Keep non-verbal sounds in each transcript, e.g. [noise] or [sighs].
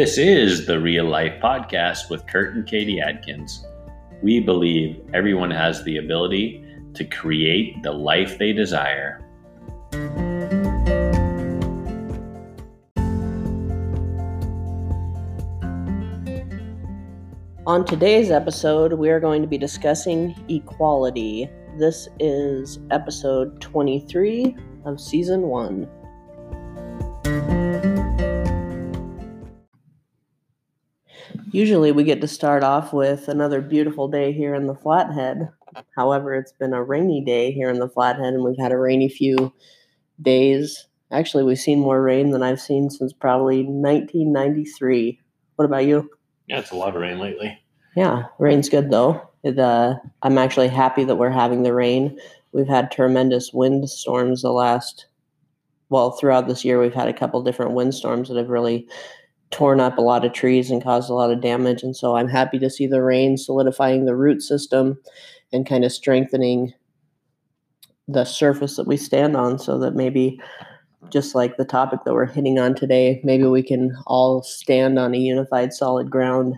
This is the Real Life Podcast with Kurt and Katy Adkins. We believe everyone has the ability to create the life they desire. On today's episode, we are going to be discussing equality. This is episode 23 of season 1. Usually, we get to start off with another beautiful day here in the Flathead. However, it's been a rainy day here in the Flathead, and we've had a rainy few days. Actually, we've seen more rain than I've seen since probably 1993. What about you? Yeah, it's a lot of rain lately. Yeah, rain's good though. It, uh, I'm actually happy that we're having the rain. We've had tremendous wind storms the last, well, throughout this year, we've had a couple different wind storms that have really torn up a lot of trees and caused a lot of damage. And so I'm happy to see the rain solidifying the root system and kind of strengthening the surface that we stand on so that maybe just like the topic that we're hitting on today, maybe we can all stand on a unified solid ground.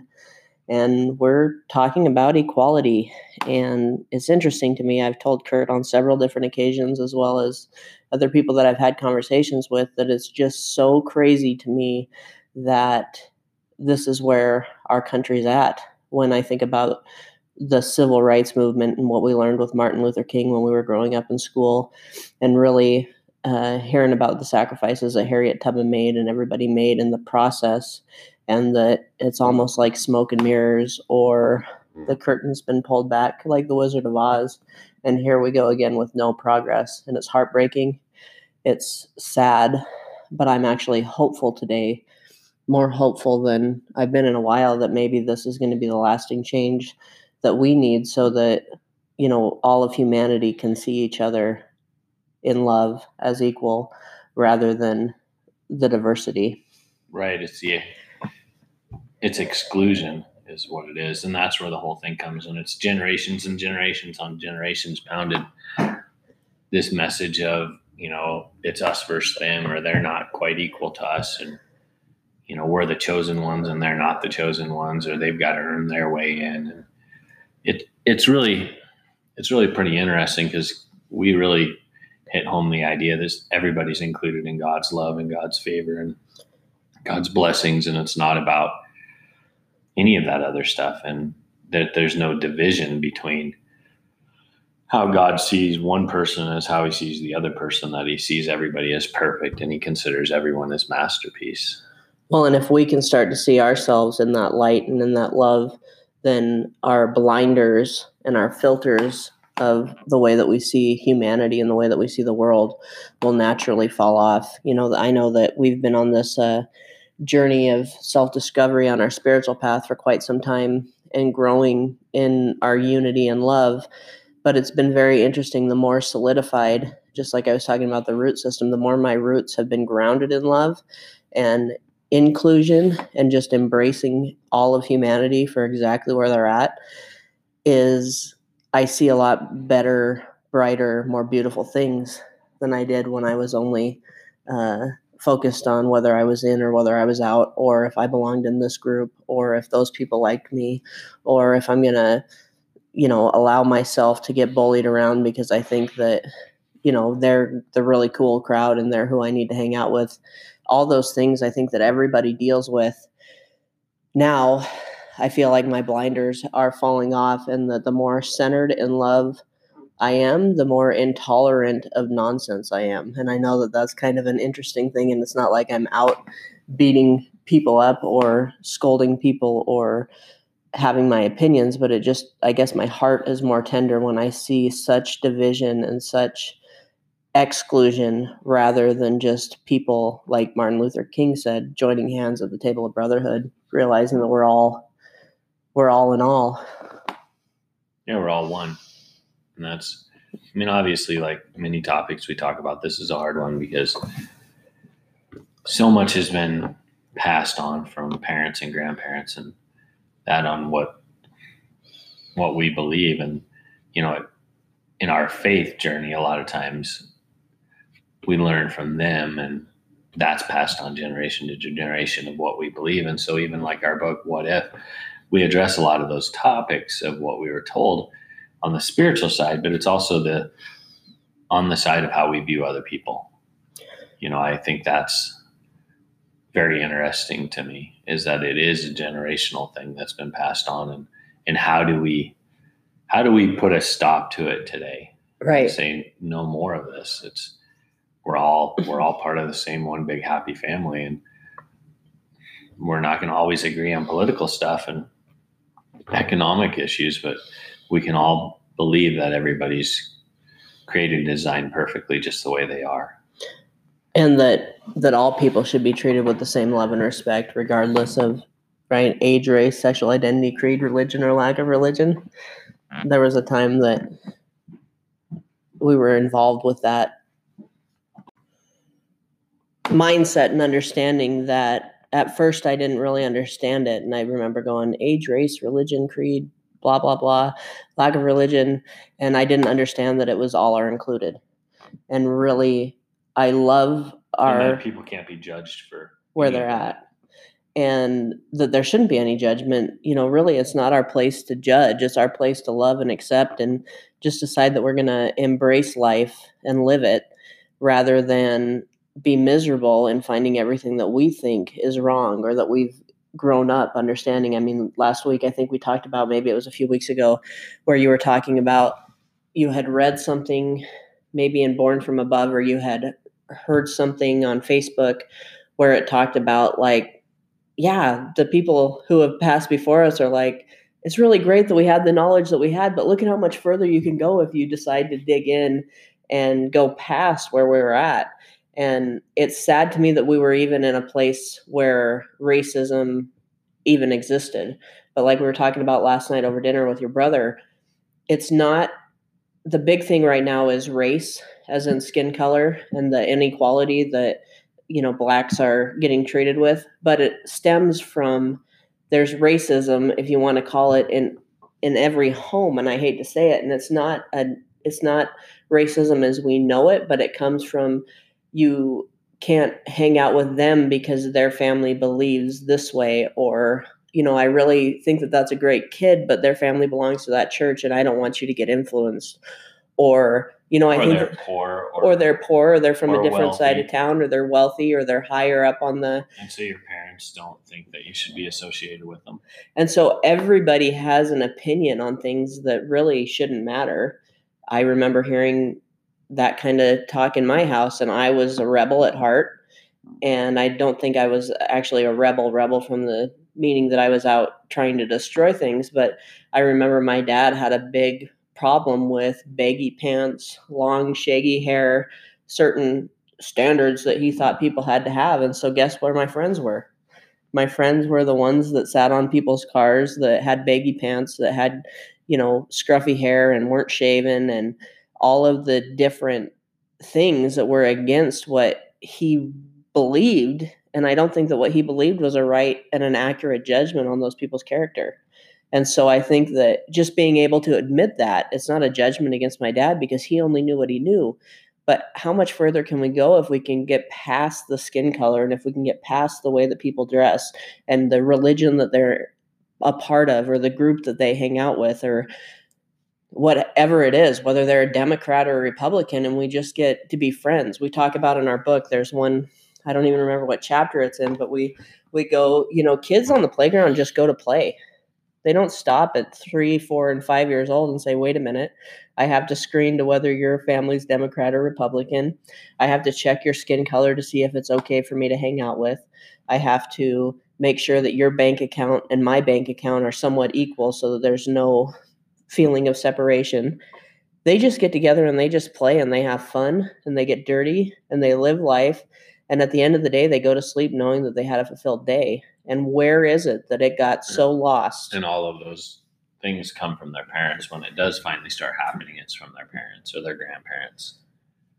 And we're talking about equality. And it's interesting to me. I've told Kurt on several different occasions, as well as other people that I've had conversations with, that it's just so crazy to me that this is where our country's at when I think about the civil rights movement and what we learned with Martin Luther King when we were growing up in school, and really uh, hearing about the sacrifices that Harriet Tubman made and everybody made in the process, and that it's almost like smoke and mirrors or the curtain's been pulled back like the Wizard of Oz, and here we go again with no progress, and it's heartbreaking. It's sad, but I'm actually hopeful today more hopeful than I've been in a while that maybe this is going to be the lasting change that we need so that you know all of humanity can see each other in love as equal rather than the diversity. Right, it's the it's exclusion is what it is and that's where the whole thing comes and it's generations and generations on generations pounded this message of you know it's us versus them or they're not quite equal to us and you know we're the chosen ones and they're not the chosen ones or they've got to earn their way in. And it it's really it's really pretty interesting because we really hit home the idea that everybody's included in God's love and God's favor and God's blessings and it's not about any of that other stuff and that there's no division between how God sees one person as how he sees the other person that he sees everybody as perfect and he considers everyone as masterpiece well, and if we can start to see ourselves in that light and in that love, then our blinders and our filters of the way that we see humanity and the way that we see the world will naturally fall off. You know, I know that we've been on this uh, journey of self discovery on our spiritual path for quite some time and growing in our unity and love. But it's been very interesting. The more solidified, just like I was talking about the root system, the more my roots have been grounded in love and inclusion and just embracing all of humanity for exactly where they're at is I see a lot better, brighter, more beautiful things than I did when I was only uh, focused on whether I was in or whether I was out, or if I belonged in this group, or if those people liked me, or if I'm going to, you know, allow myself to get bullied around because I think that, you know, they're the really cool crowd and they're who I need to hang out with all those things I think that everybody deals with. Now, I feel like my blinders are falling off, and that the more centered in love I am, the more intolerant of nonsense I am. And I know that that's kind of an interesting thing, and it's not like I'm out beating people up or scolding people or having my opinions, but it just, I guess my heart is more tender when I see such division and such exclusion rather than just people like Martin Luther King said joining hands at the table of brotherhood realizing that we're all we're all in all. Yeah we're all one. And that's I mean obviously like many topics we talk about this is a hard one because so much has been passed on from parents and grandparents and that on what what we believe. And you know in our faith journey a lot of times we learn from them and that's passed on generation to generation of what we believe. And so even like our book, What If, we address a lot of those topics of what we were told on the spiritual side, but it's also the on the side of how we view other people. You know, I think that's very interesting to me is that it is a generational thing that's been passed on and and how do we how do we put a stop to it today right Saying no more of this it's we're all [laughs] we're all part of the same one big happy family and we're not going to always agree on political stuff and economic issues but we can all believe that everybody's created and designed perfectly just the way they are. And that that all people should be treated with the same love and respect regardless of right age race sexual identity creed religion or lack of religion. There was a time that we were involved with that mindset and understanding that at first I didn't really understand it. And I remember going age, race, religion, creed, blah, blah, blah, lack of religion. And I didn't understand that it was all are included. And really, I love our people can't be judged for where they're at and that there shouldn't be any judgment. You know, really, it's not our place to judge. It's our place to love and accept and just decide that we're going to embrace life and live it rather than be miserable in finding everything that we think is wrong or that we've grown up understanding. I mean, last week, I think we talked about maybe it was a few weeks ago where you were talking about you had read something maybe in Born from Above or you had heard something on Facebook where it talked about like yeah, the people who have passed before us are like, it's really great that we had the knowledge that we had, but look at how much further you can go if you decide to dig in and go past where we were at. And it's sad to me that we were even in a place where racism even existed. But like we were talking about last night over dinner with your brother, it's not the big thing right now is race, as in skin color and the inequality that you know blacks are getting treated with but it stems from there's racism if you want to call it in in every home and i hate to say it and it's not a it's not racism as we know it but it comes from you can't hang out with them because their family believes this way or you know i really think that that's a great kid but their family belongs to that church and i don't want you to get influenced or you know, I or think they're poor, or, or they're poor, or they're from or a different side of town, or they're wealthy, or they're higher up on the. and so your parents don't think that you should be associated with them. And so everybody has an opinion on things that really shouldn't matter. I remember hearing that kind of talk in my house, and I was a rebel at heart. Mm. And I don't think I was actually a rebel, rebel from the meaning that I was out trying to destroy things. But I remember my dad had a big problem with baggy pants, long, shaggy hair, certain standards that he thought people had to have. And so, guess where my friends were? My friends were the ones that sat on people's cars that had baggy pants, that had, you know, scruffy hair and weren't shaven, and all of the different things that were against what he believed. And I don't think that what he believed was a right and an accurate judgment on those people's character. And so I think that just being able to admit that it's not a judgment against my dad because he only knew what he knew. But how much further can we go if we can get past the skin color and if we can get past the way that people dress and the religion that they're a part of or the group that they hang out with or whatever it is, whether they're a Democrat or a Republican, and we just get to be friends. We talk about in our book, there's one, I don't even remember what chapter it's in, but we we go, you know, kids on the playground just go to play they don't stop at three, four, and five years old and say, wait a minute, I have to screen to whether your family's Democrat or Republican. I have to check your skin color to see if it's okay for me to hang out with. I have to make sure that your bank account and my bank account are somewhat equal so that there's no feeling of separation. They just get together and they just play and they have fun and they get dirty and they live life. And at the end of the day, they go to sleep knowing that they had a fulfilled day. And where is it that it got so lost? And all of those things come from their parents. When it does finally start happening, it's from their parents or their grandparents.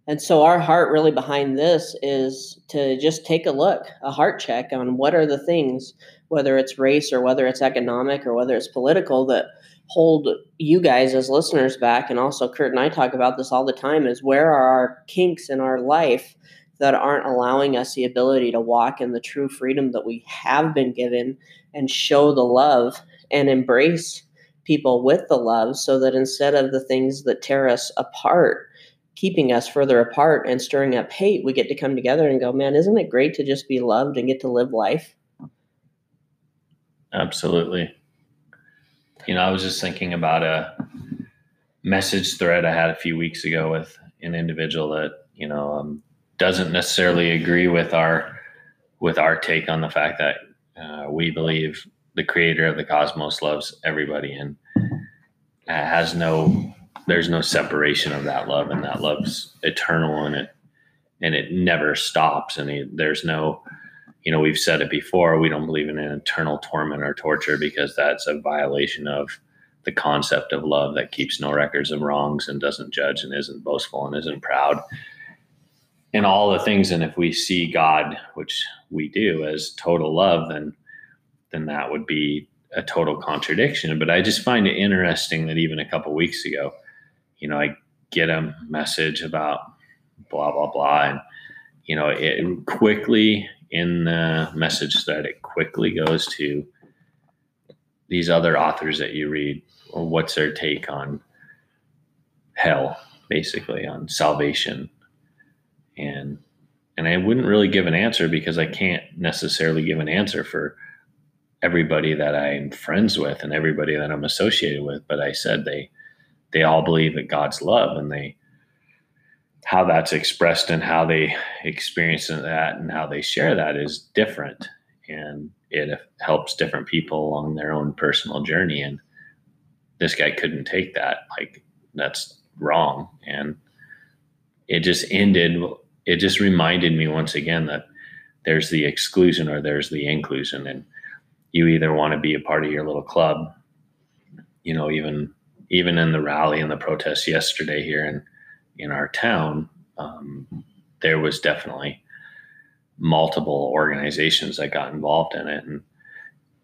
And so our heart really behind this is to just take a look, a heart check on what are the things, whether it's race or whether it's economic or whether it's political, that hold you guys as listeners back. And also, Kurt and I talk about this all the time is where are our kinks in our life that aren't allowing us the ability to walk in the true freedom that we have been given and show the love and embrace people with the love so that instead of the things that tear us apart, keeping us further apart and stirring up hate, we get to come together and go, man, isn't it great to just be loved and get to live life? Absolutely. You know, I was just thinking about a message thread I had a few weeks ago with an individual that, you know, um, doesn't necessarily agree with our with our take on the fact that uh, we believe the creator of the cosmos loves everybody and has no there's no separation of that love and that love's eternal and it and it never stops and it, there's no you know we've said it before we don't believe in an eternal torment or torture because that's a violation of the concept of love that keeps no records of wrongs and doesn't judge and isn't boastful and isn't proud. And all the things and if we see god which we do as total love then then that would be a total contradiction. But i just find it interesting that even a couple weeks ago you know i get a message about blah blah blah and you know it quickly in the message thread it quickly goes to these other authors that you read or what's their take on hell basically on salvation and and I wouldn't really give an answer because I can't necessarily give an answer for everybody that I'm friends with and everybody that I'm associated with. But I said they they all believe that God's love and they how that's expressed and how they experience that and how they share that is different. And it helps different people along their own personal journey. And this guy couldn't take that. Like that's wrong. And it just ended it just reminded me once again that there's the exclusion or there's the inclusion. And you either want to be a part of your little club you know even even in the rally and the protests yesterday here in in our town um, there was definitely multiple organizations that got involved in it and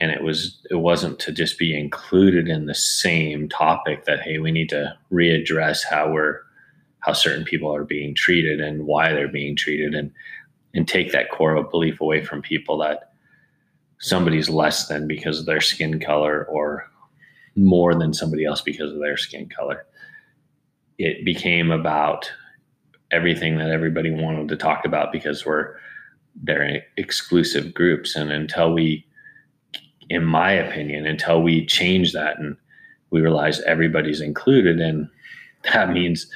and it was it wasn't to just be included in the same topic that hey we need to readdress how we're how certain people are being treated and why they're being treated and and take that core of belief away from people that somebody's less than because of their skin color or more than somebody else because of their skin color. It became about everything that everybody wanted to talk about because we're they're exclusive groups. And until we in my opinion until we change that and we realize everybody's included and that means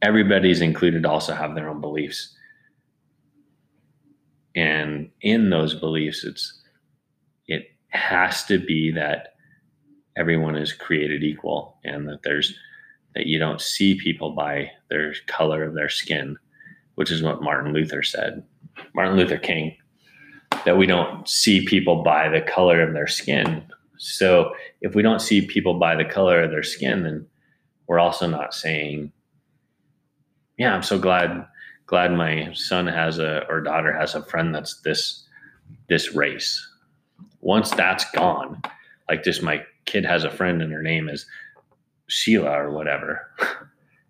everybody's included also have their own beliefs. And in those beliefs it's it has to be that everyone is created equal and that there's that you don't see people by their color of their skin which is what martin luther said martin luther king that we don't see people by the color of their skin so if we don't see people by the color of their skin then we're also not saying yeah, I'm so glad glad my son has a or daughter has a friend that's this this race. Once that's gone, like just my kid has a friend and her name is Sheila or whatever,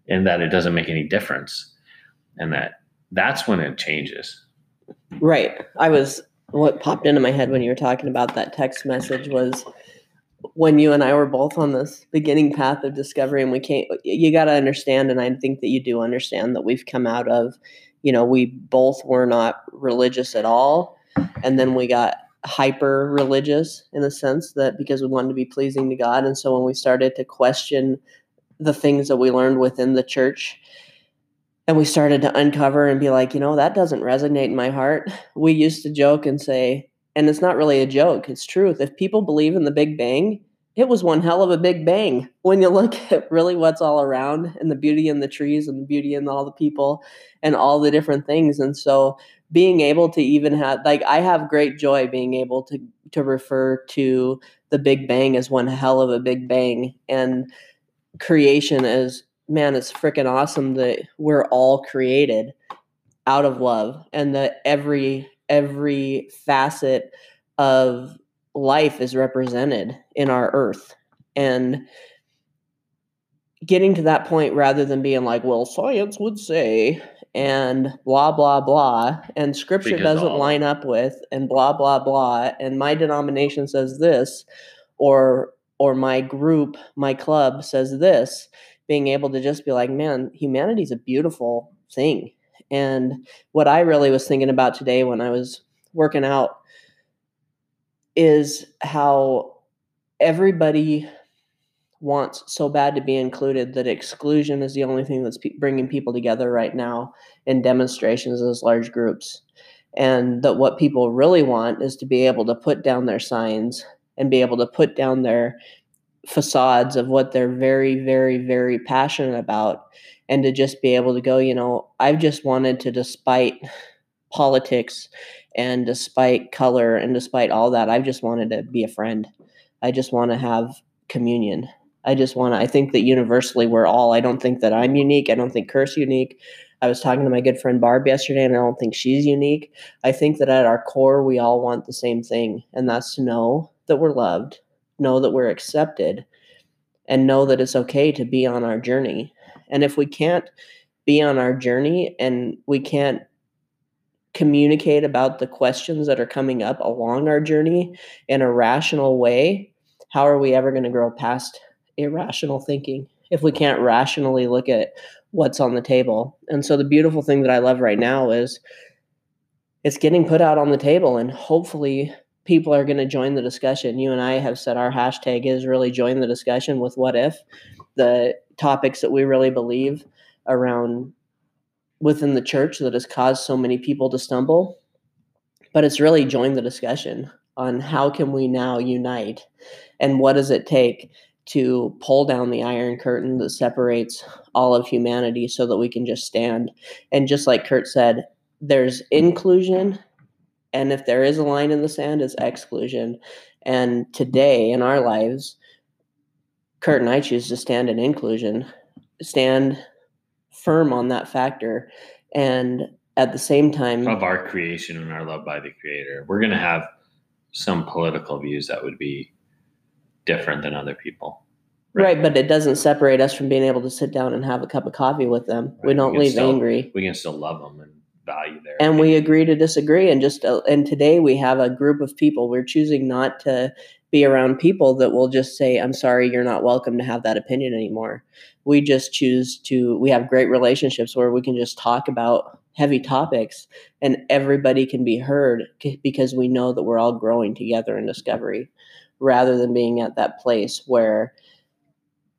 and that it doesn't make any difference, and that that's when it changes. Right. I was what popped into my head when you were talking about that text message was when you and I were both on this beginning path of discovery, and we can't, you got to understand, and I think that you do understand that we've come out of, you know, we both were not religious at all. And then we got hyper religious in the sense that because we wanted to be pleasing to God. And so when we started to question the things that we learned within the church, and we started to uncover and be like, you know, that doesn't resonate in my heart. We used to joke and say, and it's not really a joke, it's truth. If people believe in the Big Bang, it was one hell of a big bang when you look at really what's all around and the beauty in the trees and the beauty in all the people and all the different things. And so being able to even have like I have great joy being able to to refer to the Big Bang as one hell of a big bang and creation as man, it's freaking awesome that we're all created out of love and that every every facet of life is represented in our earth and getting to that point rather than being like well science would say and blah blah blah and scripture Because doesn't all- line up with and blah blah blah and my denomination says this or or my group my club says this being able to just be like man humanity's a beautiful thing. And what i really was thinking about today when i was working out is how everybody wants so bad to be included that exclusion is the only thing that's pe- bringing people together right now in demonstrations as large groups. And that what people really want is to be able to put down their signs and be able to put down their facades of what they're very very very passionate about and to just be able to go you know i've just wanted to despite politics and despite color and despite all that i've just wanted to be a friend. I just want to have communion i just want to i think that universally we're all i don't think that i'm unique i don't think kurt's unique. I was talking to my good friend barb yesterday and i don't think she's unique. I think that at our core we all want the same thing and that's to know that we're loved know that we're accepted and know that it's okay to be on our journey. And if we can't be on our journey and we can't communicate about the questions that are coming up along our journey in a rational way, how are we ever going to grow past irrational thinking if we can't rationally look at what's on the table? And so the beautiful thing that I love right now is it's getting put out on the table and hopefully people are going to join the discussion. You and I have said our hashtag is really join the discussion with what if the topics that we really believe around within the church that has caused so many people to stumble but it's really join the discussion on how can we now unite and what does it take to pull down the iron curtain that separates all of humanity so that we can just stand. And just like kurt said there's inclusion and if there is a line in the sand it's exclusion. And today in our lives kurt and i choose to stand in inclusion stand firm on that factor. And at the same time of our creation and our love by the creator we're going to have some political views that would be different than other people. Right. but it doesn't separate us from being able to sit down and have a cup of coffee with them. We don't we leave still- angry. we can still love them and value their and we agree to disagree and just uh, and today we have a group of people. We're choosing not to be around people that will just say i'm sorry you're not welcome to have that opinion anymore. We just choose to we have great relationships where we can just talk about heavy topics and everybody can be heard c- because we know that we're all growing together in discovery rather than being at that place where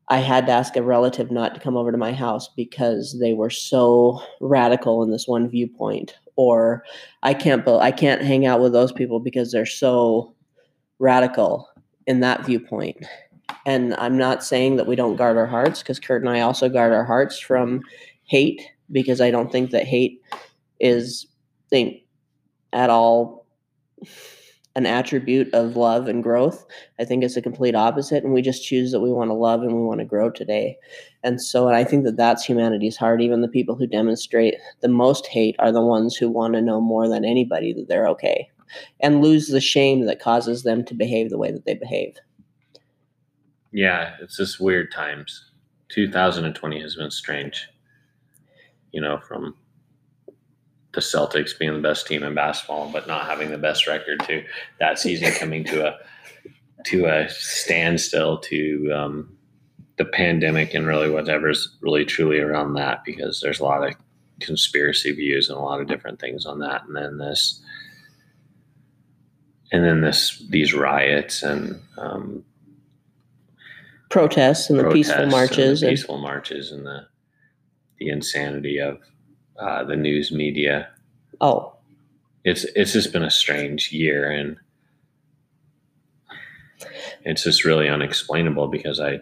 I had to ask a relative not to come over to my house because they were so radical in this one viewpoint or I can't I can't hang out with those people because they're so radical in that viewpoint. And I'm not saying that we don't guard our hearts because Kurt and I also guard our hearts from hate because I don't think that hate is think at all an attribute of love and growth. I think it's a complete opposite, and we just choose that we want to love and we want to grow today. And so, and I think that that's humanity's heart. Even the people who demonstrate the most hate are the ones who want to know more than anybody that they're okay and lose the shame that causes them to behave the way that they behave. yeah it's just weird times 2020 has been strange you know from the celtics being the best team in basketball but not having the best record to that season coming to a to a standstill to um, the pandemic and really whatever's really truly around that because there's a lot of conspiracy views and a lot of different things on that and then this and then this these riots and um, Protests and the peaceful protests marches. and the And, peaceful marches and the the insanity of uh, the news media. Oh, it's it's just been a strange year and it's just really unexplainable because I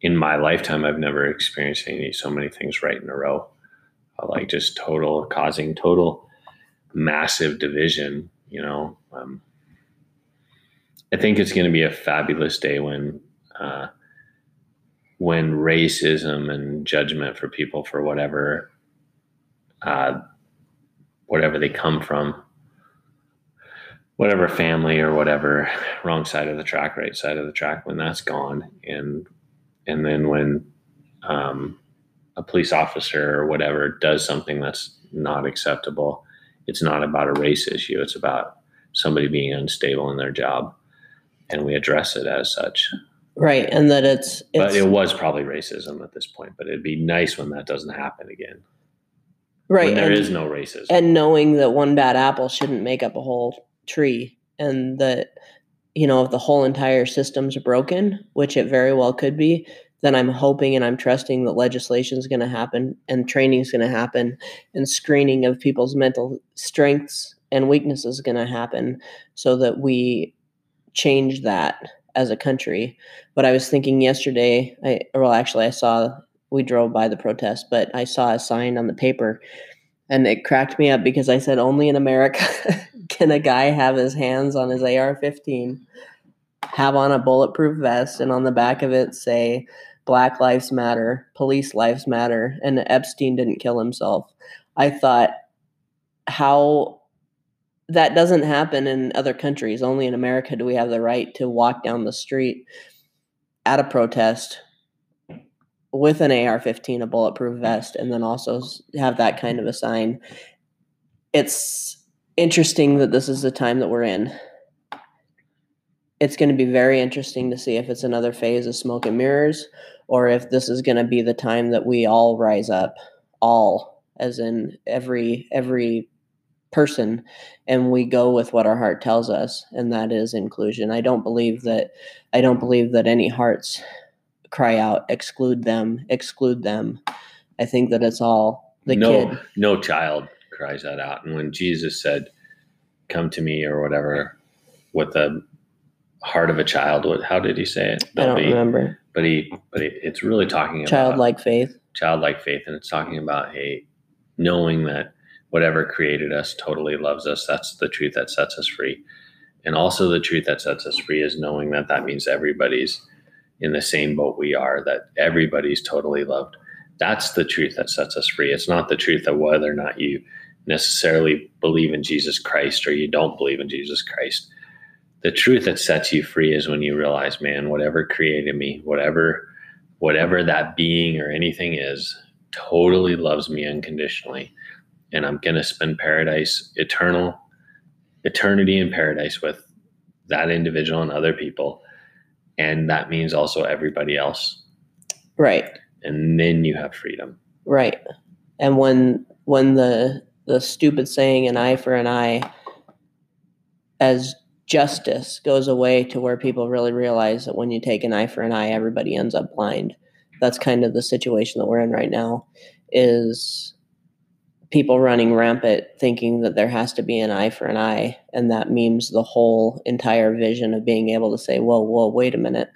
in my lifetime I've never experienced any so many things right in a row. Uh, like just total causing total massive division you know? Um, I think it's going to be a fabulous day when uh, when racism and judgment for people for whatever uh, whatever they come from whatever family or whatever wrong side of the track right side of the track when that's gone and and then when um, a police officer or whatever does something that's not acceptable. It's not about a race issue. It's about somebody being unstable in their job, and we address it as such. Right, and that it's, it's But it was probably racism at this point. But it'd be nice when that doesn't happen again. Right. when there and- is no racism. and knowing that one bad apple shouldn't make up a whole tree and that you know if the whole entire system's broken which it very well could be then i'm hoping and i'm trusting that legislation is going to happen and training is going to happen and screening of people's mental strengths and weaknesses is going to happen so that we change that as a country but i was thinking yesterday i well actually i saw we drove by the protest but i saw a sign on the paper and it cracked me up because I said only in America [laughs] can a guy have his hands on his AR-15, have on a bulletproof vest, and on the back of it say "Black Lives Matter," "Police Lives Matter," and Epstein didn't kill himself. I thought how that doesn't happen in other countries. Only in America do we have the right to walk down the street at a protest with an AR-15, a bulletproof vest, and then also have that kind of a sign. It's interesting that this is the time that we're in. It's going to be very interesting to see if it's another phase of smoke and mirrors, or if this is going to be the time that we all rise up, all, as in every every person, and we go with what our heart tells us, and that is inclusion. I don't believe that. I don't believe that any hearts cry out, exclude them, exclude them. I think that it's all the no, kid. no child cries that out. And when Jesus said, "Come to me" or whatever, with the heart of a child, what? How did he say it? I don't be, remember. But he, but he, it's really talking about Childlike faith. childlike faith, and it's talking about hey, knowing that whatever created us totally loves us. That's the truth that sets us free. And also, the truth that sets us free is knowing that that means everybody's in the same boat we are, that everybody's totally loved. That's the truth that sets us free. It's not the truth of whether or not you necessarily believe in Jesus Christ or you don't believe in Jesus Christ. The truth that sets you free is when you realize, man, whatever created me, whatever whatever that being or anything is, totally loves me unconditionally. And I'm going to spend paradise, eternal, eternity in paradise with that individual and other people. And that means also everybody else. Right. And then you have freedom. Right. And when when the the stupid saying an eye for an eye as justice goes away to where people really realize that when you take an eye for an eye everybody ends up blind. That's kind of the situation that we're in right now is people running rampant thinking that there has to be an eye for an eye. And that means the whole entire vision of being able to say whoa whoa wait a minute.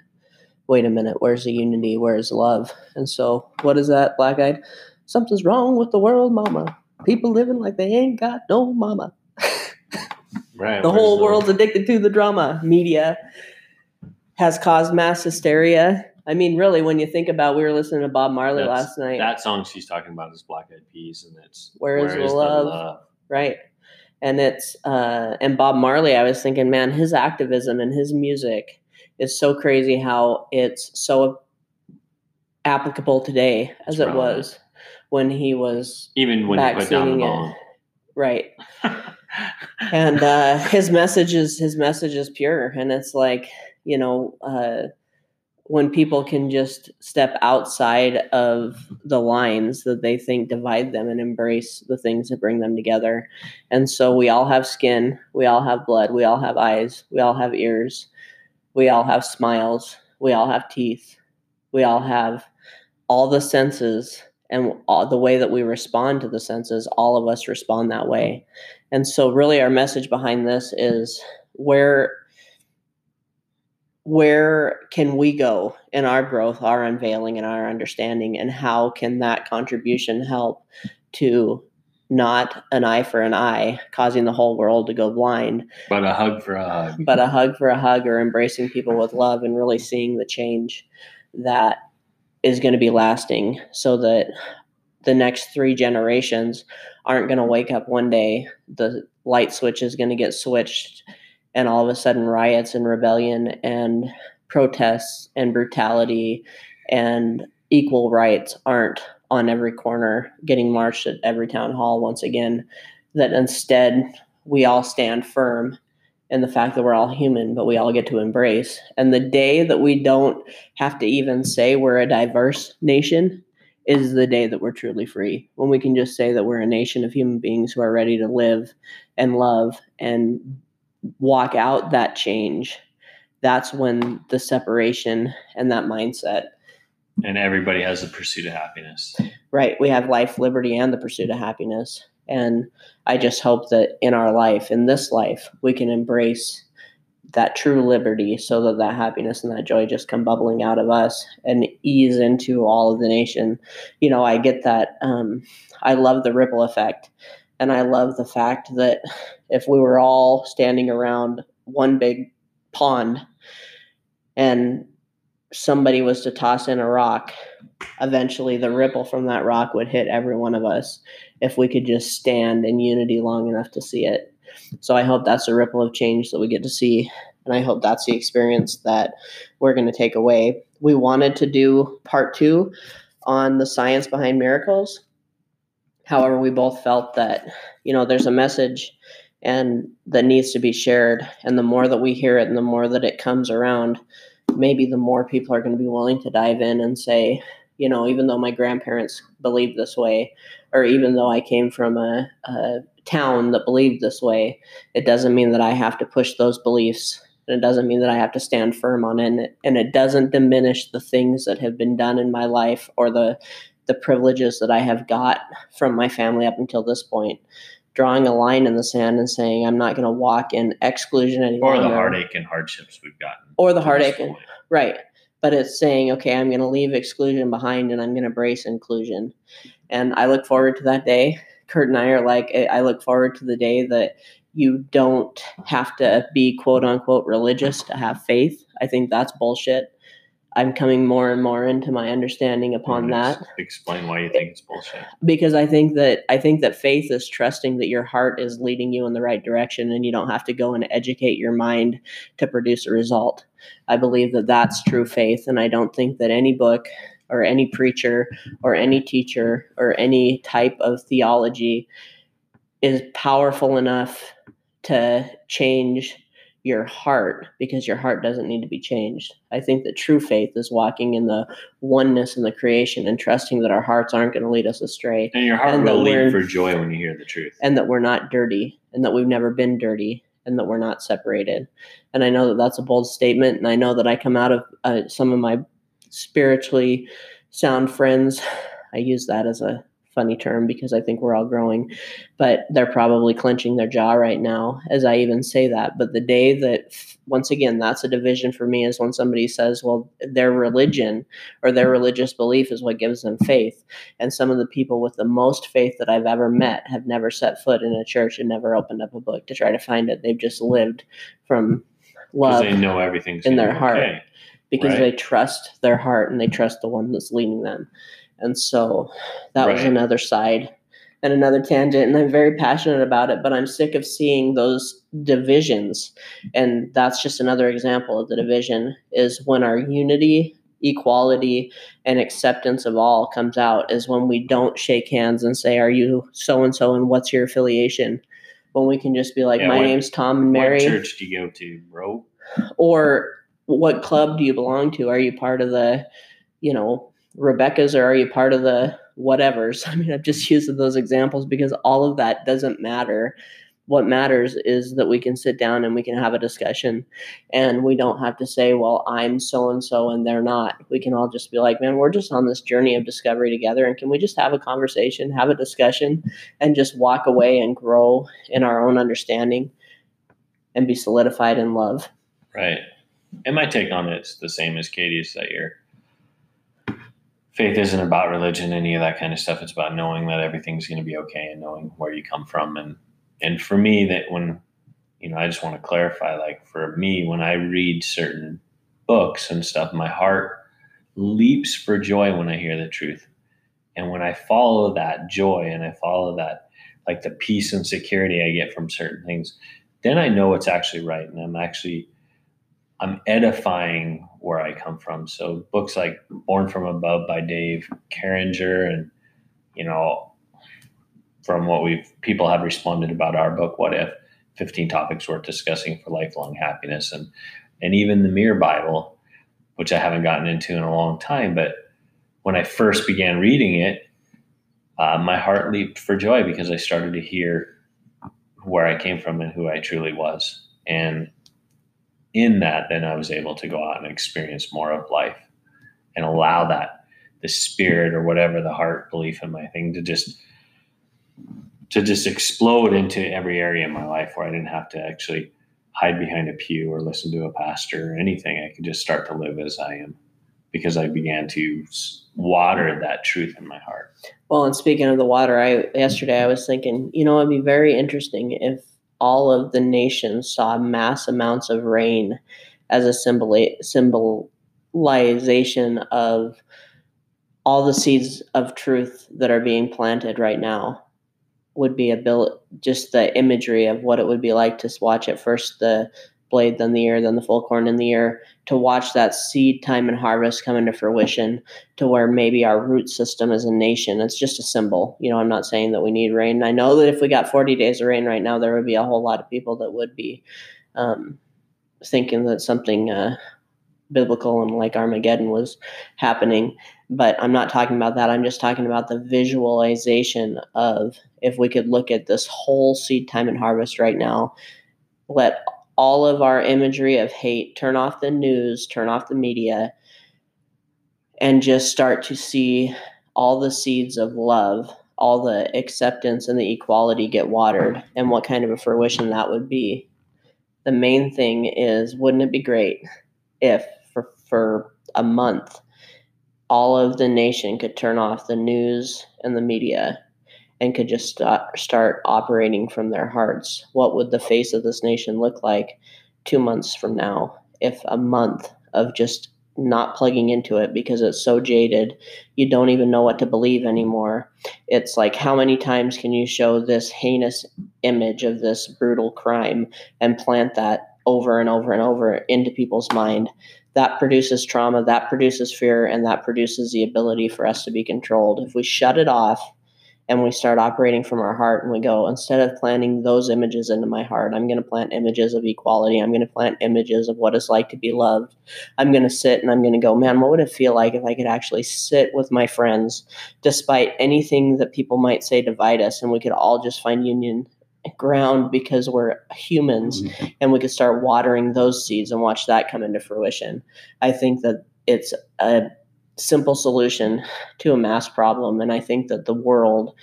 Wait a minute. Where's the unity? Where's love? And so what is that black eyed? Something's wrong with the world mama. People living like they ain't got no mama. [laughs] Right. the whole world's addicted to the drama. Media has caused mass hysteria i mean really when you think about we were listening to bob marley That's- last night. That song she's talking about is Black Eyed Peas, and it's Where is the love? right. And it's uh and bob marley i was thinking man his activism and his music is so crazy how it's so applicable today as It's it relevant. was when he was Even when back you put down the singing it. right. [laughs] And uh his message is his message is pure and it's like you know uh when people can just step outside of the lines that they think divide them and embrace the things that bring them together. And so we all have skin we all have blood we all have eyes we all have ears we all have smiles we all have teeth we all have all the senses and all, the way that we respond to the senses all of us respond that way. And so really our message behind this is where where can we go in our growth our unveiling and our understanding and how can that contribution help to not an eye for an eye causing the whole world to go blind But a hug for a hug. but a hug for a hug or embracing people with love and really seeing the change that is going to be lasting so that the next three generations aren't going to wake up one day the light switch is going to get switched and all of a sudden riots and rebellion and protests and brutality and equal rights aren't on every corner, getting marched at every town hall once again, that instead we all stand firm in the fact that we're all human, but we all get to embrace. And the day that we don't have to even say we're a diverse nation is the day that we're truly free. When we can just say that we're a nation of human beings who are ready to live and love and walk out that change. That's when the separation and that mindset. And everybody has the pursuit of happiness. Right. We have life, liberty, and the pursuit of happiness. And I just hope that in our life, in this life, we can embrace that true liberty so that that happiness and that joy just come bubbling out of us and ease into all of the nation. You know, I get that. Um, I love the ripple effect. And I love the fact that if we were all standing around one big pond and somebody was to toss in a rock, eventually the ripple from that rock would hit every one of us if we could just stand in unity long enough to see it. So I hope that's a ripple of change that we get to see. And I hope that's the experience that we're going to take away. We wanted to do part two on the science behind miracles. However, we both felt that, you know, there's a message and that needs to be shared. And the more that we hear it and the more that it comes around, maybe the more people are going to be willing to dive in and say, you know, even though my grandparents believed this way, or even though I came from a, a town that believed this way, it doesn't mean that I have to push those beliefs. And it doesn't mean that I have to stand firm on it. And it doesn't diminish the things that have been done in my life or the the privileges that I have got from my family up until this point. Drawing a line in the sand and saying I'm not going to walk in exclusion anymore. Or the heartache and hardships we've gotten. Or the heartache and right but it's saying, okay, I'm going to leave exclusion behind and I'm going to embrace inclusion. And I look forward to that day. Kurt and I are like, eh, I look forward to the day that you don't have to be quote unquote religious to have faith. I think that's bullshit. I'm coming more and more into my understanding upon that. Explain why you think it's bullshit. Because I think that I think that faith is trusting that your heart is leading you in the right direction, and you don't have to go and educate your mind to produce a result. I believe that that's true faith, and I don't think that any book or any preacher or any teacher or any type of theology is powerful enough to change your heart because your heart doesn't need to be changed. I think that true faith is walking in the oneness in the creation and trusting that our hearts aren't going to lead us astray. And your heart and will leap for joy when you hear the truth. And that we're not dirty and that we've never been dirty and that we're not separated. And I know that that's a bold statement. And I know that I come out of uh, some of my spiritually sound friends. [sighs] I use that as a funny term because I think we're all growing, but they're probably clenching their jaw right now as I even say that. But the day that, once again, that's a division for me is when somebody says, well, their religion or their religious belief is what gives them faith. And some of the people with the most faith that I've ever met have never set foot in a church and never opened up a book to try to find it. They've just lived from love. They know everything's in their heart. Because right. they trust their heart and they trust the one that's leading them. And so that right. was another side and another tangent. And I'm very passionate about it, but I'm sick of seeing those divisions. And that's just another example of the division is when our unity, equality, and acceptance of all comes out, is when we don't shake hands and say, Are you so and so and what's your affiliation? When we can just be like, yeah, My what, name's Tom and Mary. What church do you go to, bro? Or what club do you belong to? Are you part of the, you know, Rebecca's or are you part of the whatevers? [laughs] I mean, I'm just using those examples because all of that doesn't matter. What matters is that we can sit down and we can have a discussion and we don't have to say, well, I'm so and so and they're not. We can all just be like, man, we're just on this journey of discovery together. And can we just have a conversation, have a discussion, and just walk away and grow in our own understanding and be solidified in love? Right. And my take on it's the same as Katy's that you're faith isn't about religion, any of that kind of stuff. It's about knowing that everything's going to be okay and knowing where you come from. And and for me, that when you know, I just want to clarify, like for me, when I read certain books and stuff, my heart leaps for joy when I hear the truth. And when I follow that joy and I follow that, like the peace and security I get from certain things, then I know it's actually right. And I'm actually I'm edifying where I come from. So books like Born from Above by Dave Carringer and you know, from what we've people have responded about our book, What If, 15 topics worth discussing for lifelong happiness. And and even the Mirror Bible, which I haven't gotten into in a long time, but when I first began reading it, uh, my heart leaped for joy because I started to hear where I came from and who I truly was. And in that, then I was able to go out and experience more of life and allow that the spirit or whatever the heart belief in my thing to just to just explode into every area in my life where I didn't have to actually hide behind a pew or listen to a pastor or anything. I could just start to live as I am because I began to water that truth in my heart. Well, and speaking of the water, I yesterday I was thinking, you know, it'd be very interesting if all of the nations saw mass amounts of rain as a symbol symbolization of all the seeds of truth that are being planted right now would be a bill just the imagery of what it would be like to watch at first the blade then the ear then the full corn in the ear to watch that seed time and harvest come into fruition to where maybe our root system as a nation it's just a symbol. You know i'm not saying that we need rain. I know that if we got 40 days of rain right now there would be a whole lot of people that would be um, thinking that something uh, biblical and like armageddon was happening. But I'm not talking about that. I'm just talking about the visualization of if we could look at this whole seed time and harvest right now, let all of our imagery of hate turn off the news, turn off the media, and just start to see all the seeds of love, all the acceptance and the equality get watered, and what kind of a fruition that would be. The main thing is, wouldn't it be great if for, for a month, all of the nation could turn off the news and the media and could just start, start operating from their hearts, what would the face of this nation look like two months from now if a month of just not plugging into it because it's so jaded you don't even know what to believe anymore it's like how many times can you show this heinous image of this brutal crime and plant that over and over and over into people's mind that produces trauma, that produces fear, and that produces the ability for us to be controlled. If we shut it off and we start operating from our heart and we go, instead of planting those images into my heart, I'm going to plant images of equality. I'm going to plant images of what it's like to be loved. I'm going to sit and I'm going to go, man, what would it feel like if I could actually sit with my friends despite anything that people might say divide us and we could all just find union ground because we're humans mm-hmm. and we could start watering those seeds and watch that come into fruition. I think that it's a simple solution to a mass problem. And I think that the world,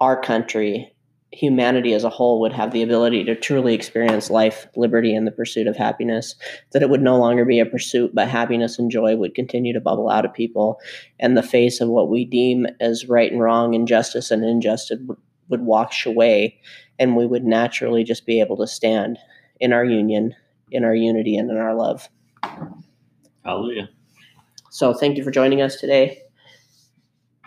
our country, humanity as a whole would have the ability to truly experience life, liberty, and the pursuit of happiness. That it would no longer be a pursuit, but happiness and joy would continue to bubble out of people. And the face of what we deem as right and wrong, injustice and injustice would would wash away and we would naturally just be able to stand in our union, in our unity, and in our love. Hallelujah. So thank you for joining us today.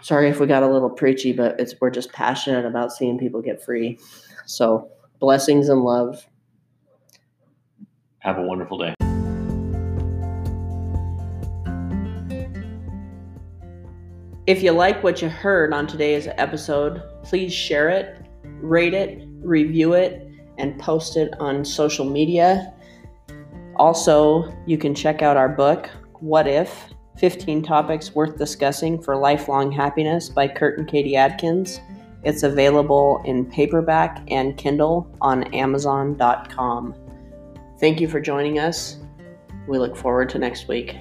Sorry if we got a little preachy, but it's we're just passionate about seeing people get free. So blessings and love. Have a wonderful day. If you like what you heard on today's episode, please share it, rate it, review it, and post it on social media. Also, you can check out our book, What If 15 Topics Worth Discussing for Lifelong Happiness by Kurt and Katy Adkins. It's available in paperback and Kindle on Amazon.com. Thank you for joining us. We look forward to next week.